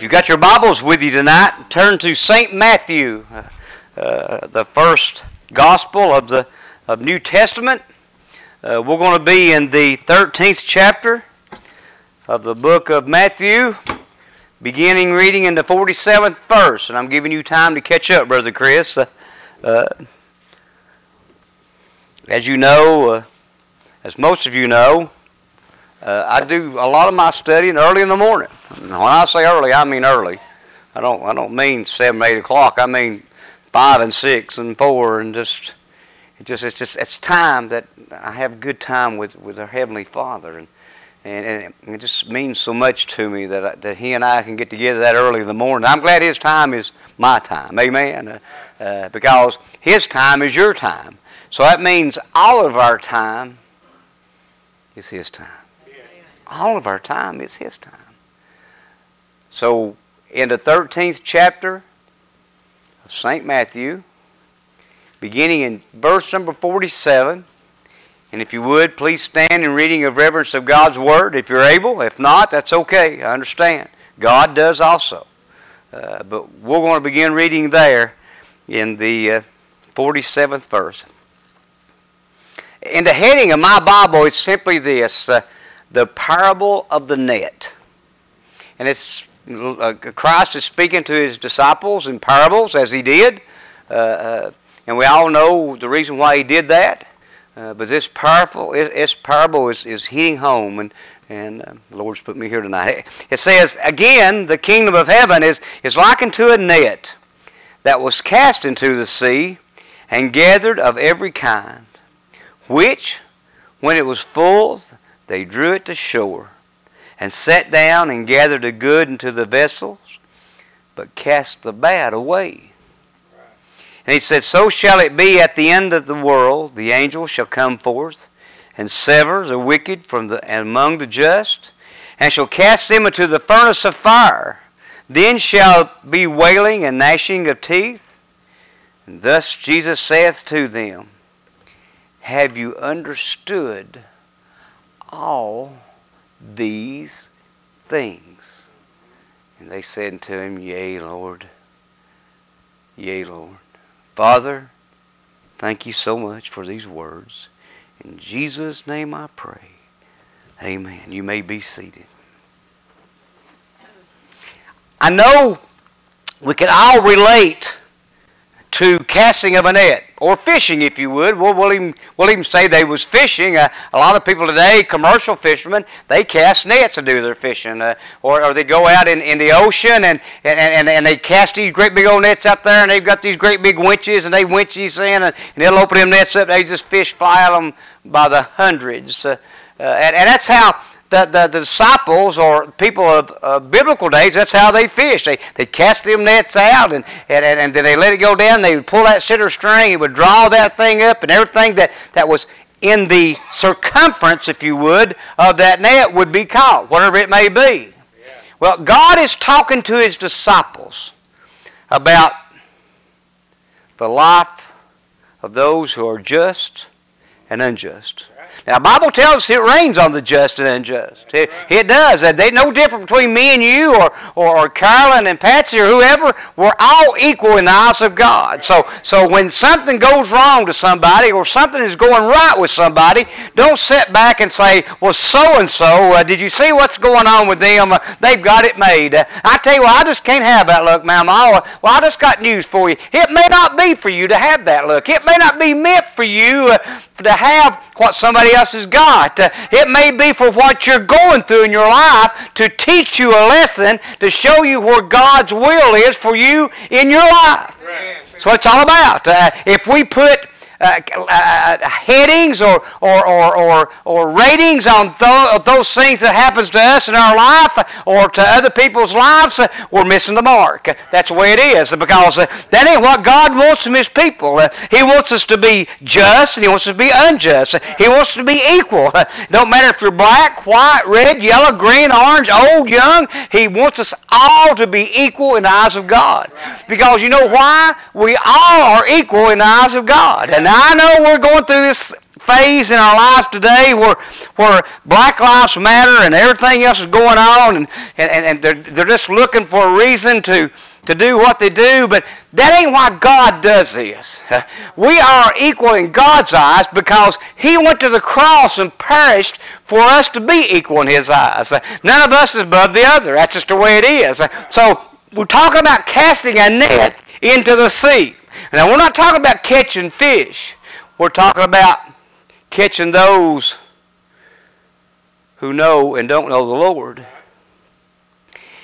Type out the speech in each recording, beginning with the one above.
If you've got your Bibles with you tonight, turn to St. Matthew, uh, uh, the first gospel of the of New Testament. Uh, we're going to be in the 13th chapter of the book of Matthew, beginning reading in the 47th verse. And I'm giving you time to catch up, Brother Chris. Uh, uh, as you know, uh, as most of you know, uh, I do a lot of my studying early in the morning. When I say early, I mean early. I don't. I don't mean seven, eight o'clock. I mean five and six and four and just. It just it's just it's time that I have good time with with our heavenly Father and. And, and it just means so much to me that, I, that he and I can get together that early in the morning. I'm glad his time is my time. Amen. Uh, uh, because his time is your time. So that means all of our time is his time. All of our time is His time. So, in the 13th chapter of St. Matthew, beginning in verse number 47, and if you would, please stand in reading of reverence of God's Word if you're able. If not, that's okay. I understand. God does also. Uh, but we're going to begin reading there in the uh, 47th verse. And the heading of my Bible is simply this uh, the parable of the net. And it's uh, Christ is speaking to his disciples in parables as he did. Uh, uh, and we all know the reason why he did that. Uh, but this powerful, this parable is, is hitting home, and, and uh, the Lord's put me here tonight. It says, again, the kingdom of heaven is, is likened to a net that was cast into the sea and gathered of every kind, which, when it was full, they drew it to shore and sat down and gathered the good into the vessels, but cast the bad away. And he said, So shall it be at the end of the world. The angel shall come forth and sever the wicked from the among the just, and shall cast them into the furnace of fire. Then shall be wailing and gnashing of teeth. And thus Jesus saith to them, Have you understood all these things? And they said unto him, Yea, Lord. Yea, Lord. Father, thank you so much for these words. In Jesus' name I pray. Amen. You may be seated. I know we can all relate to casting of a net or fishing, if you would. We'll, we'll, even, we'll even say they was fishing. Uh, a lot of people today, commercial fishermen, they cast nets to do their fishing. Uh, or, or they go out in, in the ocean and, and, and, and they cast these great big old nets out there and they've got these great big winches and they winch these in and, and they'll open them nets up. and They just fish fly them by the hundreds. Uh, uh and, and that's how the, the, the disciples or people of uh, biblical days, that's how they fished. They, they cast them nets out and, and, and, then they let it go down. They would pull that center string. It would draw that thing up and everything that, that was in the circumference, if you would, of that net would be caught, whatever it may be. Yeah. Well, God is talking to His disciples about the life of those who are just and unjust. Now, the Bible tells us it rains on the just and unjust. It, it does. There's no difference between me and you or, or, or Carolyn and Patsy or whoever. We're all equal in the eyes of God. So, so when something goes wrong to somebody or something is going right with somebody, don't sit back and say, well, so-and-so, uh, did you see what's going on with them? Uh, they've got it made. Uh, I tell you, well, I just can't have that look, ma'am. well, I just got news for you. It may not be for you to have that look. It may not be meant for you uh, to have what somebody else has got. Uh, it may be for what you're going through in your life to teach you a lesson, to show you where God's will is for you in your life. That's what it's all about. Uh, if we put uh, uh, headings or, or, or, or, or ratings on th- those things that happens to us in our life or to other people's lives, uh, we're missing the mark. That's the way it is because uh, that ain't what God wants from His people. Uh, he wants us to be just and He wants us to be unjust. He wants us to be equal. don't matter if you're black, white, red, yellow, green, orange, old, young. He wants us all to be equal in the eyes of God. Because you know why? We all are equal in the eyes of God. And I know we're going through this phase in our lives today where, where Black Lives Matter and everything else is going on, and, and, and they're, they're just looking for a reason to, to do what they do, but that ain't why God does this. We are equal in God's eyes because He went to the cross and perished for us to be equal in His eyes. None of us is above the other. That's just the way it is. So we're talking about casting a net into the sea. Now we're not talking about catching fish. We're talking about catching those who know and don't know the Lord.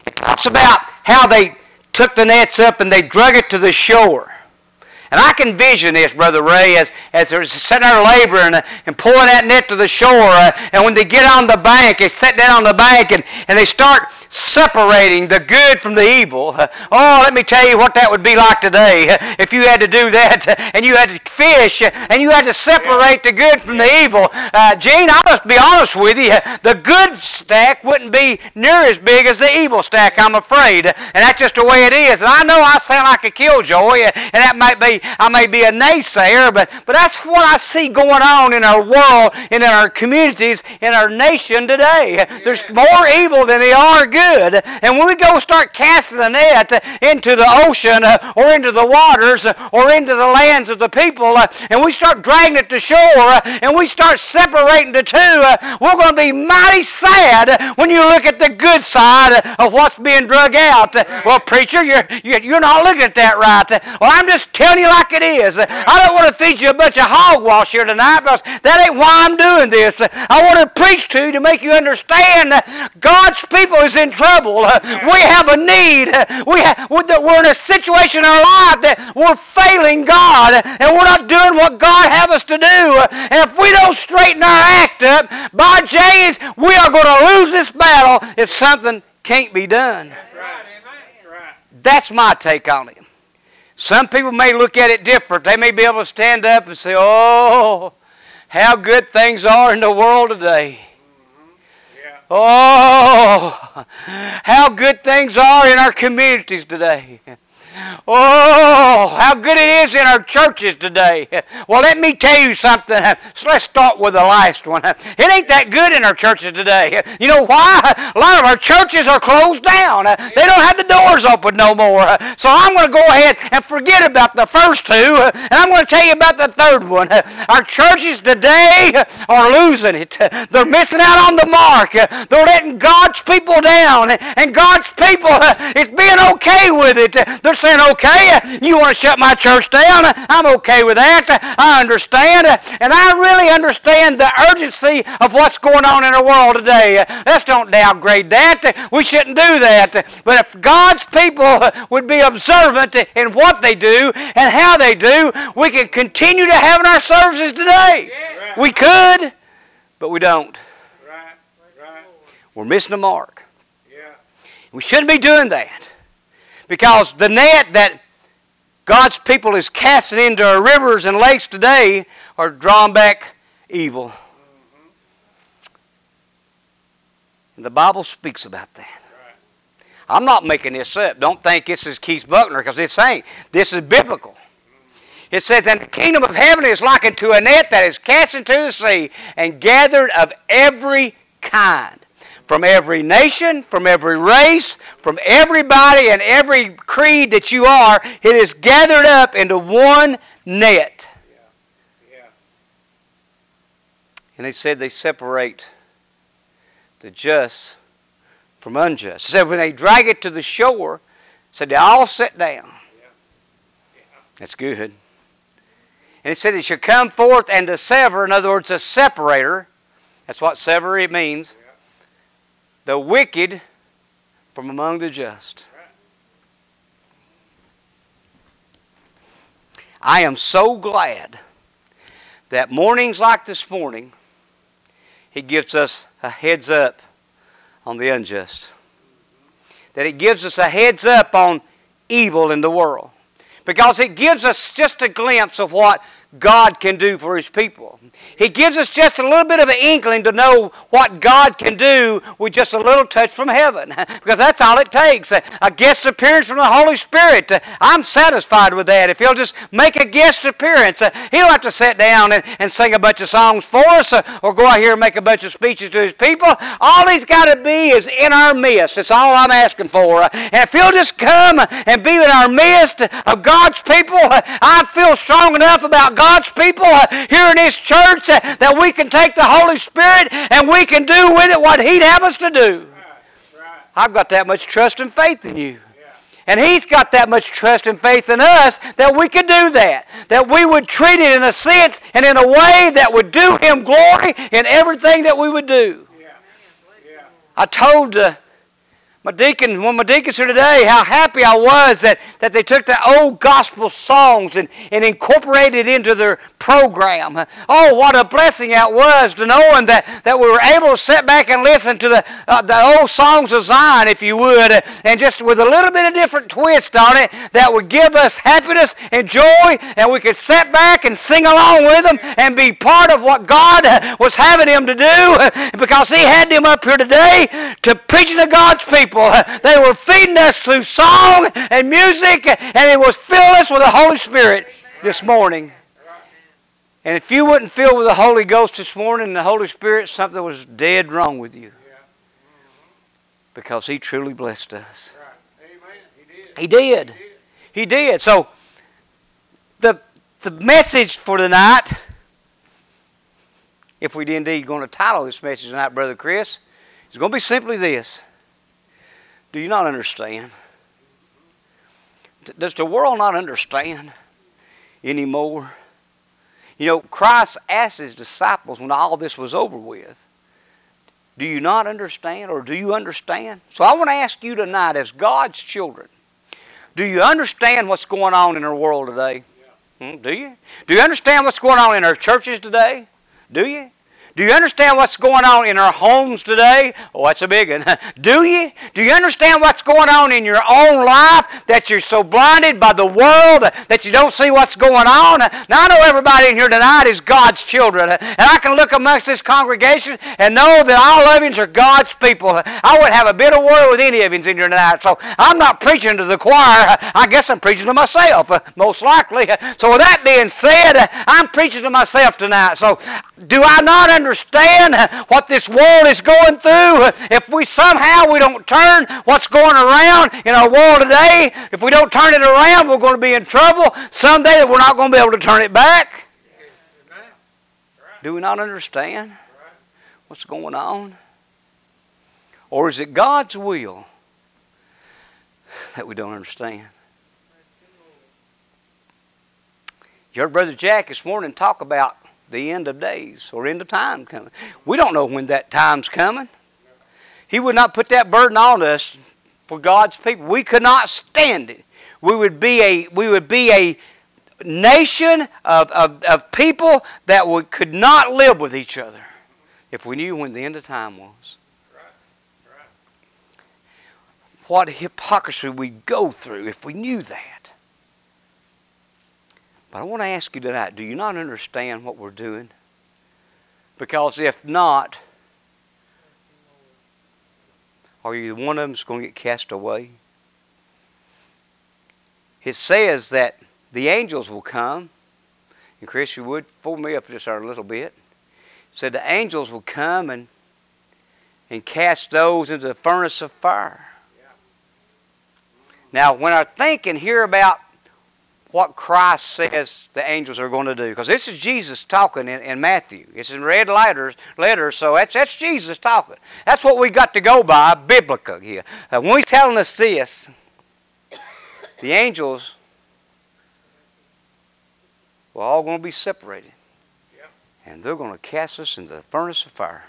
It talks about how they took the nets up and they drug it to the shore. And I can vision this, Brother Ray, as, as they're sitting there laboring and, and pulling that net to the shore. Uh, and when they get on the bank, they sit down on the bank and, and they start separating the good from the evil. Oh, let me tell you what that would be like today if you had to do that and you had to fish and you had to separate the good from the evil. Uh, Gene, I must be honest with you, the good stack wouldn't be near as big as the evil stack, I'm afraid. And that's just the way it is. And I know I sound like a killjoy, and that might be, I may be a naysayer, but, but that's what I see going on in our world and in our communities, in our nation today. There's more evil than there are good good. And when we go start casting the net into the ocean uh, or into the waters uh, or into the lands of the people, uh, and we start dragging it to shore and we start separating the two, we're going to be mighty sad when you look at the good side of what's being drug out. Well, preacher, you're, you're not looking at that right. Well, I'm just telling you like it is. I don't want to feed you a bunch of hogwash here tonight because that ain't why I'm doing this. I want to preach to you to make you understand God's people is in trouble. We have a need. We have, we're in a situation in our life that we're failing God and we're not doing what God have us to do. And if we don't straighten our act up, by James, we are going to lose this battle if something can't be done. That's right. That's my take on it. Some people may look at it different. They may be able to stand up and say, Oh, how good things are in the world today. Oh, how good things are in our communities today. Oh, how good it is in our churches today. Well, let me tell you something. So let's start with the last one. It ain't that good in our churches today. You know why? A lot of our churches are closed down. They don't have the doors open no more. So I'm going to go ahead and forget about the first two, and I'm going to tell you about the third one. Our churches today are losing it. They're missing out on the mark. They're letting God's people down, and God's people is being okay with it. They're saying, okay, you want to shut my church down? I'm okay with that. I understand. And I really understand the urgency of what's going on in our world today. Let's don't downgrade that. We shouldn't do that. But if God's people would be observant in what they do and how they do, we could continue to have in our services today. We could, but we don't. We're missing the mark. We shouldn't be doing that. Because the net that God's people is casting into our rivers and lakes today are drawing back evil. And the Bible speaks about that. I'm not making this up. Don't think this is Keith Buckner because this ain't. This is biblical. It says, And the kingdom of heaven is likened to a net that is cast into the sea and gathered of every kind from every nation, from every race, from everybody and every creed that you are, it is gathered up into one net. Yeah. Yeah. And they said they separate the just from unjust. It said when they drag it to the shore, said they all sit down. Yeah. That's good. And it said it should come forth and to sever, in other words, a separator. That's what sever it means the wicked from among the just. I am so glad that mornings like this morning, He gives us a heads up on the unjust. That it gives us a heads up on evil in the world. Because it gives us just a glimpse of what God can do for His people. He gives us just a little bit of an inkling to know what God can do with just a little touch from heaven. Because that's all it takes. A guest appearance from the Holy Spirit. I'm satisfied with that. If He'll just make a guest appearance, He don't have to sit down and, and sing a bunch of songs for us or go out here and make a bunch of speeches to His people. All He's got to be is in our midst. That's all I'm asking for. And if He'll just come and be in our midst of God's people, I feel strong enough about God's people here in this church that we can take the Holy Spirit and we can do with it what He'd have us to do. I've got that much trust and faith in you. And He's got that much trust and faith in us that we could do that. That we would treat it in a sense and in a way that would do Him glory in everything that we would do. I told uh, my deacon, when my deacons here today, how happy I was that, that they took the old gospel songs and, and incorporated it into their program. Oh, what a blessing that was to knowing that, that we were able to sit back and listen to the, uh, the old songs of Zion, if you would, and just with a little bit of different twist on it that would give us happiness and joy, and we could sit back and sing along with them and be part of what God was having them to do because He had them up here today to preach to God's people people. They were feeding us through song and music, and it was filling us with the Holy Spirit this morning. And if you wouldn't fill with the Holy Ghost this morning and the Holy Spirit, something was dead wrong with you. Because He truly blessed us. He did. He did. So, the, the message for tonight, if we indeed going to title this message tonight, Brother Chris, is going to be simply this do you not understand? Does the world not understand anymore? You know, Christ asked his disciples when all this was over with, Do you not understand or do you understand? So I want to ask you tonight, as God's children, do you understand what's going on in our world today? Hmm, do you? Do you understand what's going on in our churches today? Do you? Do you understand what's going on in our homes today? Oh, that's a big one. Do you? Do you understand what's going on in your own life that you're so blinded by the world that you don't see what's going on? Now, I know everybody in here tonight is God's children, and I can look amongst this congregation and know that all of you are God's people. I wouldn't have a bit of word with any of you in here tonight, so I'm not preaching to the choir. I guess I'm preaching to myself, most likely. So, with that being said, I'm preaching to myself tonight. So, do I not understand? Understand what this world is going through, if we somehow we don't turn what's going around in our world today, if we don't turn it around, we're going to be in trouble someday we're not going to be able to turn it back. Do we not understand what's going on? Or is it God's will that we don't understand? You heard Brother Jack this morning talk about the end of days or end of time coming. We don't know when that time's coming. He would not put that burden on us for God's people. We could not stand it. We would be a we would be a nation of, of, of people that would, could not live with each other if we knew when the end of time was. What hypocrisy we go through if we knew that. But I want to ask you tonight do you not understand what we're doing? Because if not, are you one of them that's going to get cast away? It says that the angels will come. And Chris, you would fool me up just a little bit. It said the angels will come and and cast those into the furnace of fire. Now, when I think and hear about what Christ says the angels are going to do. Because this is Jesus talking in, in Matthew. It's in red letters, letters, so that's, that's Jesus talking. That's what we got to go by, biblical here. Uh, when he's telling us this, the angels were all going to be separated. And they're going to cast us into the furnace of fire.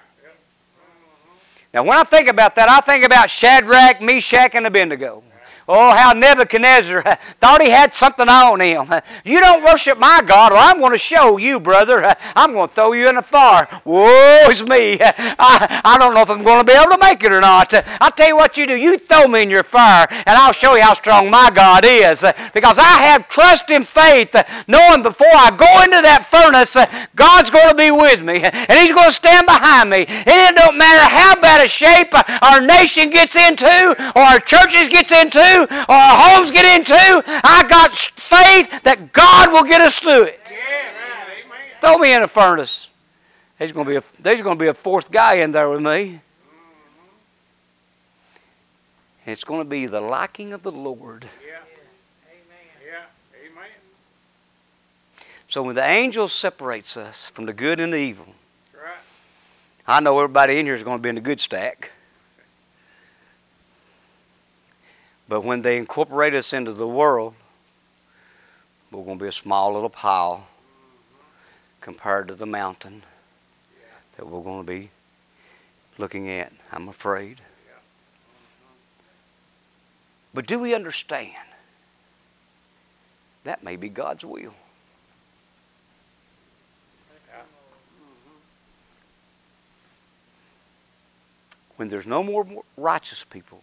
Now, when I think about that, I think about Shadrach, Meshach, and Abednego. Oh, how Nebuchadnezzar thought he had something on him. You don't worship my God, or I'm going to show you, brother. I'm going to throw you in the fire. Whoa, it's me. I, I don't know if I'm going to be able to make it or not. I'll tell you what you do. You throw me in your fire, and I'll show you how strong my God is. Because I have trust and faith, knowing before I go into that furnace, God's going to be with me, and He's going to stand behind me. And it don't matter how bad a shape our nation gets into, or our churches gets into, or our homes get into, I got faith that God will get us through it. Throw me in a furnace. There's going to be a, there's going to be a fourth guy in there with me. And it's going to be the liking of the Lord. Yeah. Yeah. Amen. So when the angel separates us from the good and the evil, Right. I know everybody in here is going to be in the good stack. But when they incorporate us into the world, we're going to be a small little pile compared to the mountain that we're going to be looking at, I'm afraid. But do we understand? That may be God's will. When there's no more righteous people.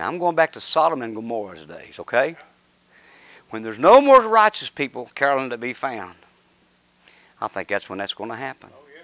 Now I'm going back to Sodom and Gomorrah's days, okay? When there's no more righteous people, Carolyn, to be found, I think that's when that's going to happen. Oh yeah.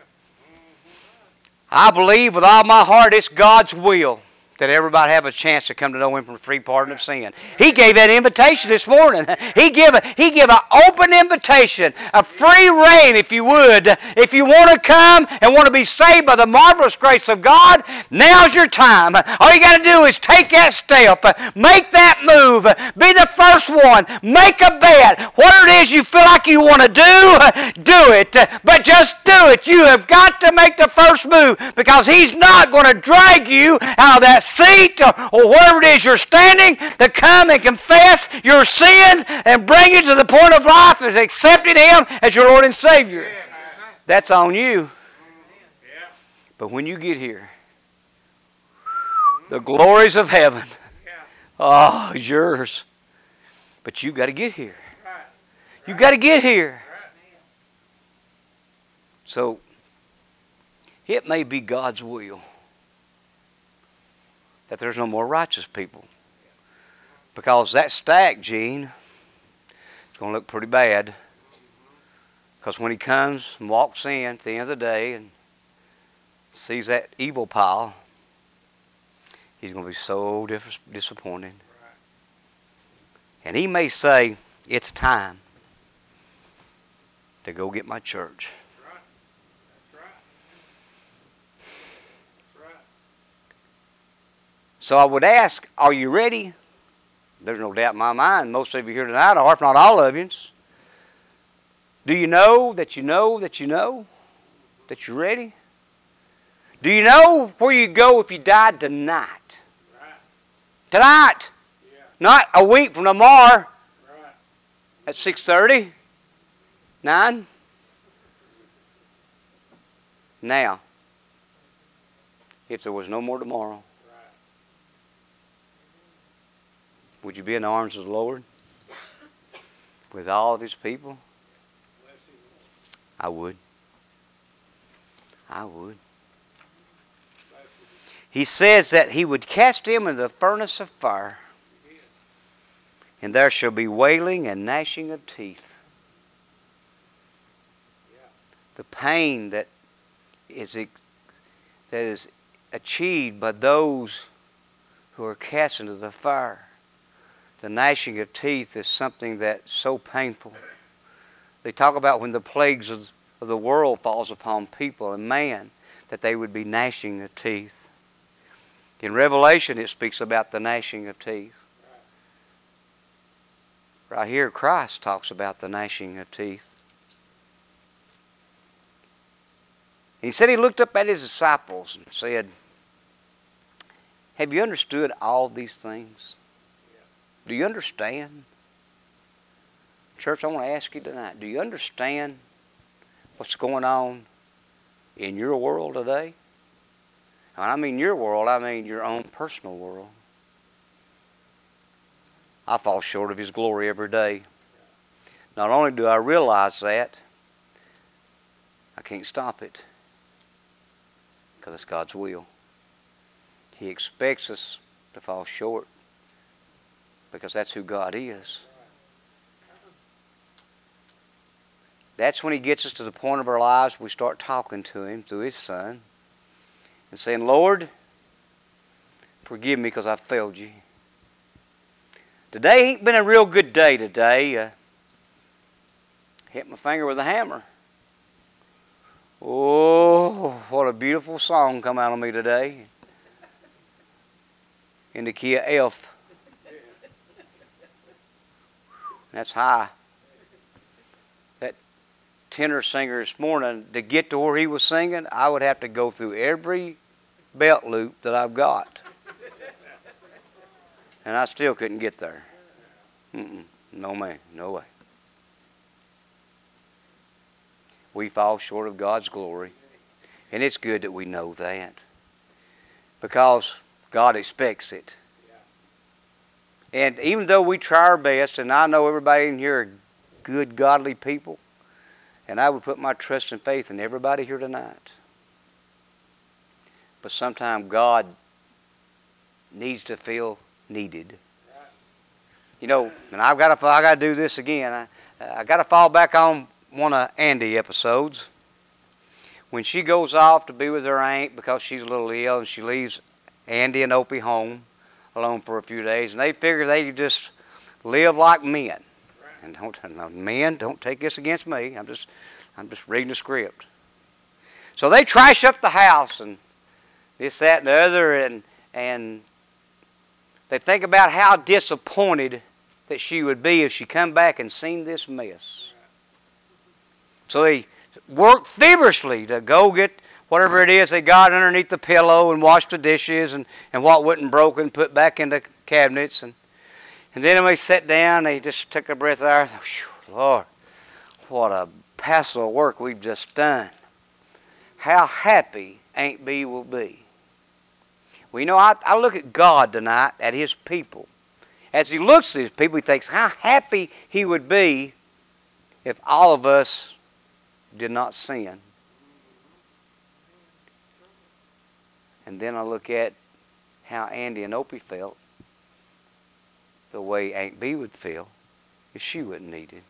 I believe with all my heart it's God's will that everybody have a chance to come to know Him from free pardon of sin. He gave that invitation this morning. He give a, He give an open invitation, a free reign, if you would. If you want to come and want to be saved by the marvelous grace of God, now's your time. All you got to do is take that step, make that move, be the first one, make a bet. Whatever it is you feel like you want to do, do it. But just do it. You have got to make the first move because He's not going to drag you out of that seat or, wherever it is you're standing to come and confess your sins and bring you to the point of life as accepting Him as your Lord and Savior. That's on you. But when you get here, the glories of heaven, oh, is yours. But you've got to get here. Right. You got to get here. So it may be God's will that there's no more righteous people. Because that stack, Gene, it's going to look pretty bad. Because when he comes and walks in at the end of the day and sees that evil pile, he's going to be so dis- disappointed. And he may say, It's time to go get my church. That's right. That's right. That's right. So I would ask, are you ready? There's no doubt in my mind, most of you here tonight are, if not all of you. Do you know that you know that you know that you're ready? Do you know where you go if you died tonight? Right. Tonight, Yeah. not a week from tomorrow Right. at 6.30, 9. Now, if there was no more tomorrow, Right. Would you be in the arms of the Lord with all of his people? I would. I would. He says that he would cast him into the furnace of fire, and there shall be wailing and gnashing of teeth. The pain that is, that is achieved by those who are cast into the fire. The gnashing of teeth is something that's so painful. They talk about when the plagues of, the world falls upon people and man, that they would be gnashing of teeth. In Revelation, it speaks about the gnashing of teeth. Right here, Christ talks about the gnashing of teeth. He said he looked up at his disciples and said, Have you understood all these things? Do you understand? Church, I want to ask you tonight do you understand what's going on in your world today? And I mean your world, I mean your own personal world. I fall short of His glory every day. Not only do I realize that, I can't stop it because it's God's will. He expects us to fall short because that's who God is. That's when He gets us to the point of our lives we start talking to Him through His Son and saying, Lord, forgive me because I failed you. Today ain't been a real good day today. Uh, hit my finger with a hammer. Oh, what a beautiful song come out of me today. In the key of F. That's high. That tenor singer this morning, to get to where he was singing, I would have to go through every belt loop that I've got. And I still couldn't get there. Mm-mm. No man, no way. We fall short of God's glory. And it's good that we know that. Because God expects it. And even though we try our best, and I know everybody in here are good, godly people, and I would put my trust and faith in everybody here tonight. But sometimes God needs to feel needed. You know, and I've got to I got to do this again. I, I got to fall back on one of Andy episodes. When she goes off to be with her aunt because she's a little ill, and she leaves Andy and Opie home alone for a few days, and they figure they just live like men. And don't men don't take this against me. I'm just I'm just reading the script. So they trash up the house and this, that, and the other, and and they think about how disappointed that she would be if she come back and seen this mess. So they work feverishly to go get whatever it is they got underneath the pillow and washed the dishes and, and what wasn't broken put back into cabinets and and then they sat down they just took a breath of air Lord what a passel of work we've just done how happy Aunt Bee will be well, you know, I, I look at God tonight, at His people. As He looks at His people, He thinks how happy He would be if all of us did not sin. And then I look at how Andy and Opie felt, the way Aunt Bee would feel if she wasn't needed.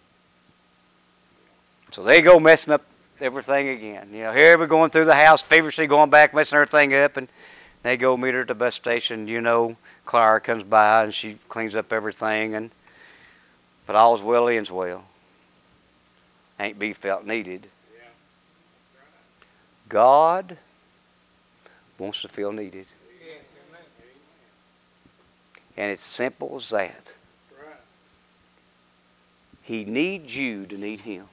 So they go messing up everything again. You know, here we're going through the house, feverishly going back, messing everything up, and they go meet her at the bus station. You know, Clara comes by and she cleans up everything, and but all's well ends well. Aunt Bee felt needed. God wants to feel needed. And it's simple as that. He needs you to need Him.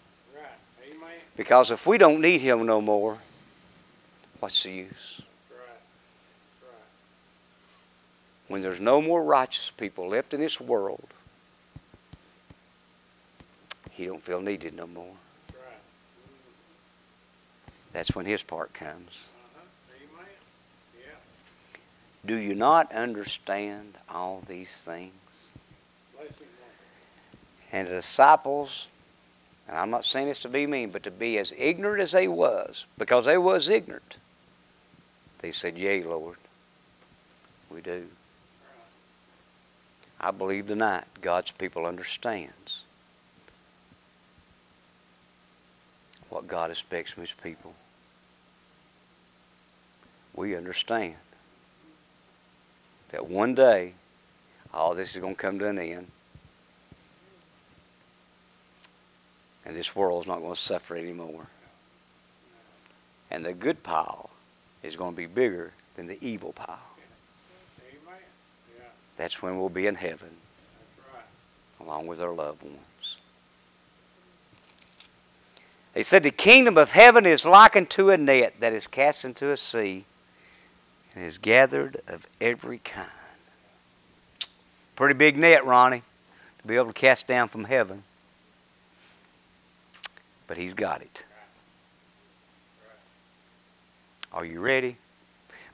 Because if we don't need Him no more, what's the use? when there's no more righteous people left in this world, he don't feel needed no more. That's when his part comes. Do you not understand all these things? And the disciples, and I'm not saying this to be mean, but to be as ignorant as they was, because they was ignorant, they said, Yea, Lord, we do. I believe tonight God's people understands what God expects from His people. We understand that one day all this is going to come to an end. And this world is not going to suffer anymore. And the good pile is going to be bigger than the evil pile. That's when we'll be in heaven. Along with our loved ones. He said, The kingdom of heaven is likened to a net that is cast into a sea and is gathered of every kind. Pretty big net, Ronnie, to be able to cast down from heaven. But he's got it. Are you ready?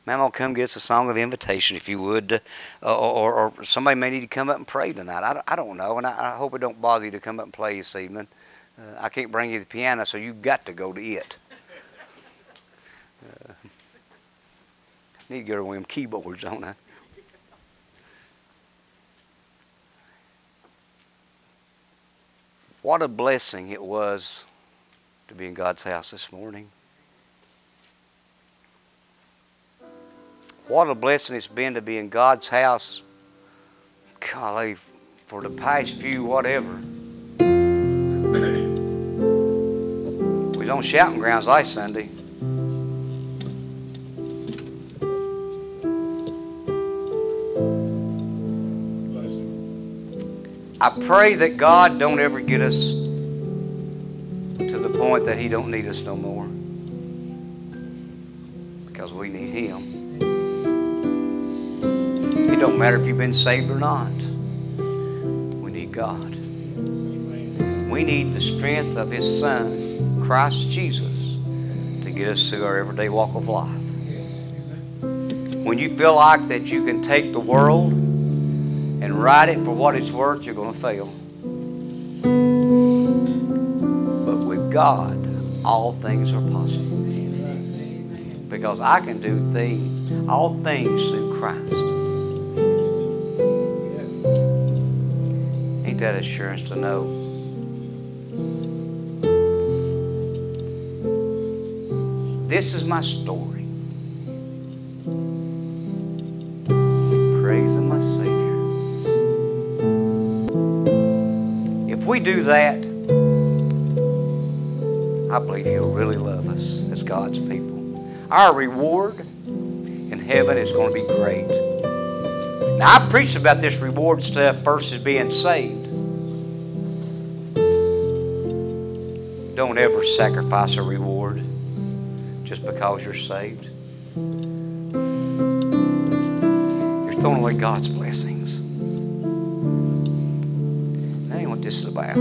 Ma'am, come get us a song of invitation if you would. Uh, or, or, or, somebody may need to come up and pray tonight. I, I don't know, and I, I, hope it don't bother you to come up and play this evening. Uh, I can't bring you the piano, so you've got to go to it. Uh, need to get one of them keyboards, don't I? What a blessing it was to be in God's house this morning. What a blessing it's been to be in God's house, golly, for the past few whatever. we was on shouting grounds last Sunday. I pray that God don't ever get us to the point that He don't need us no more. Because we need Him. It don't matter if you've been saved or not. We need God. We need the strength of His Son, Christ Jesus, to get us through our everyday walk of life. When you feel like that you can take the world and write it for what it's worth, you're going to fail. But with God, all things are possible. Because I can do things, all things through Christ. Ain't that assurance to know? This is my story. We do that, I believe He'll really love us as God's people. Our reward in heaven is going to be great. Now, I preached about this reward stuff versus being saved. Don't ever sacrifice a reward just because you're saved. You're throwing away God's blessing. This is about.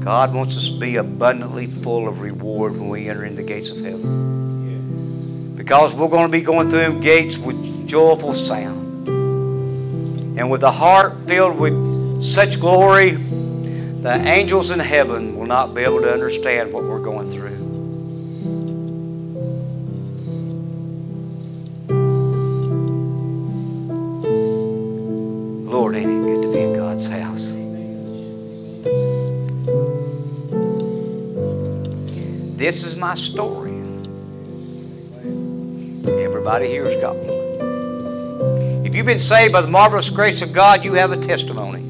God wants us to be abundantly full of reward when we enter in the gates of heaven. Because we're going to be going through gates with joyful sound. And with a heart filled with such glory, the angels in heaven will not be able to understand what we're going through. My story. Everybody here has got one. If you've been saved by the marvelous grace of God, you have a testimony.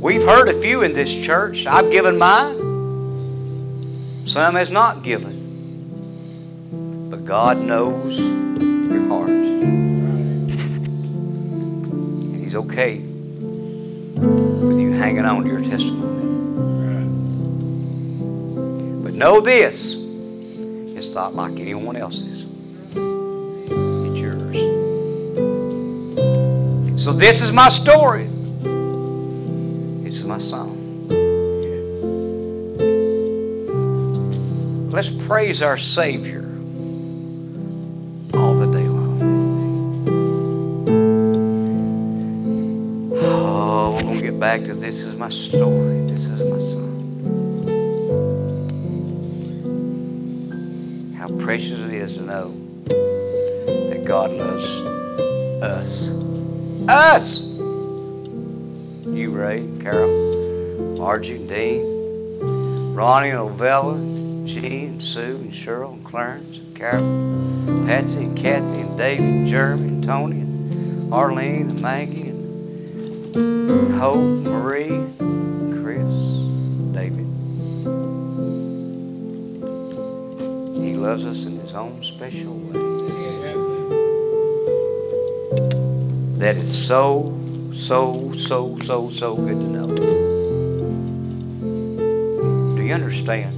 We've heard a few in this church. I've given mine. Some has not given. But God knows your heart. He's okay with you hanging on to your testimony. Know this it's not like anyone else's, it's yours. So, this is my story. This is my song. Let's praise our Savior. All the day long. Oh, we're going to get back to this is my story, this is my son. How precious it is to know that God loves us. Us! You, Ray, Carol, Margie, Dean, Ronnie and Ovella, Jean, and Sue, and Cheryl, and Clarence, and Carol, Patsy, and Kathy, and David, and Jeremy, and Tony, and Arlene, and Maggie, and Hope, Marie, loves us in His own special way. That is so, so, so, so, so good to know. Do you understand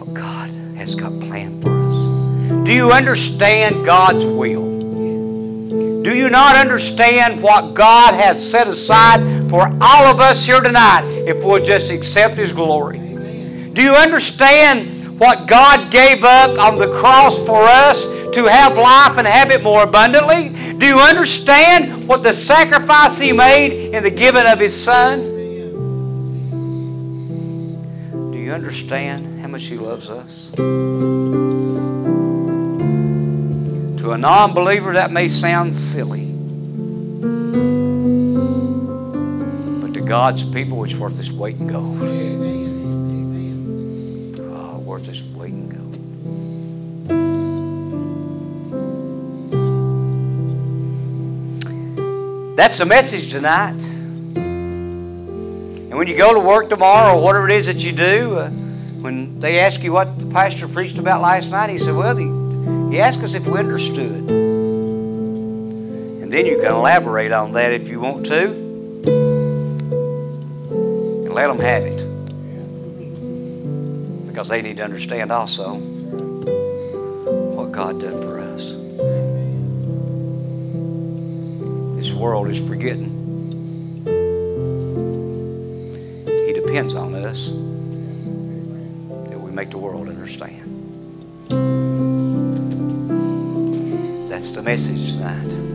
what God has got planned for us? Do you understand God's will? Do you not understand what God has set aside for all of us here tonight if we'll just accept His glory? Do you understand what God gave up on the cross for us to have life and have it more abundantly? Do you understand what the sacrifice He made in the giving of His Son? Do you understand how much He loves us? To a non believer, that may sound silly. But to God's people, it's worth its weight in gold. That's the message tonight. And when you go to work tomorrow or whatever it is that you do, uh, when they ask you what the pastor preached about last night, he said, Well, he, he asked us if we understood. And then you can elaborate on that if you want to. And let them have it. Because they need to understand also what God done for us. This world is forgetting. He depends on us that we make the world understand. That's the message tonight.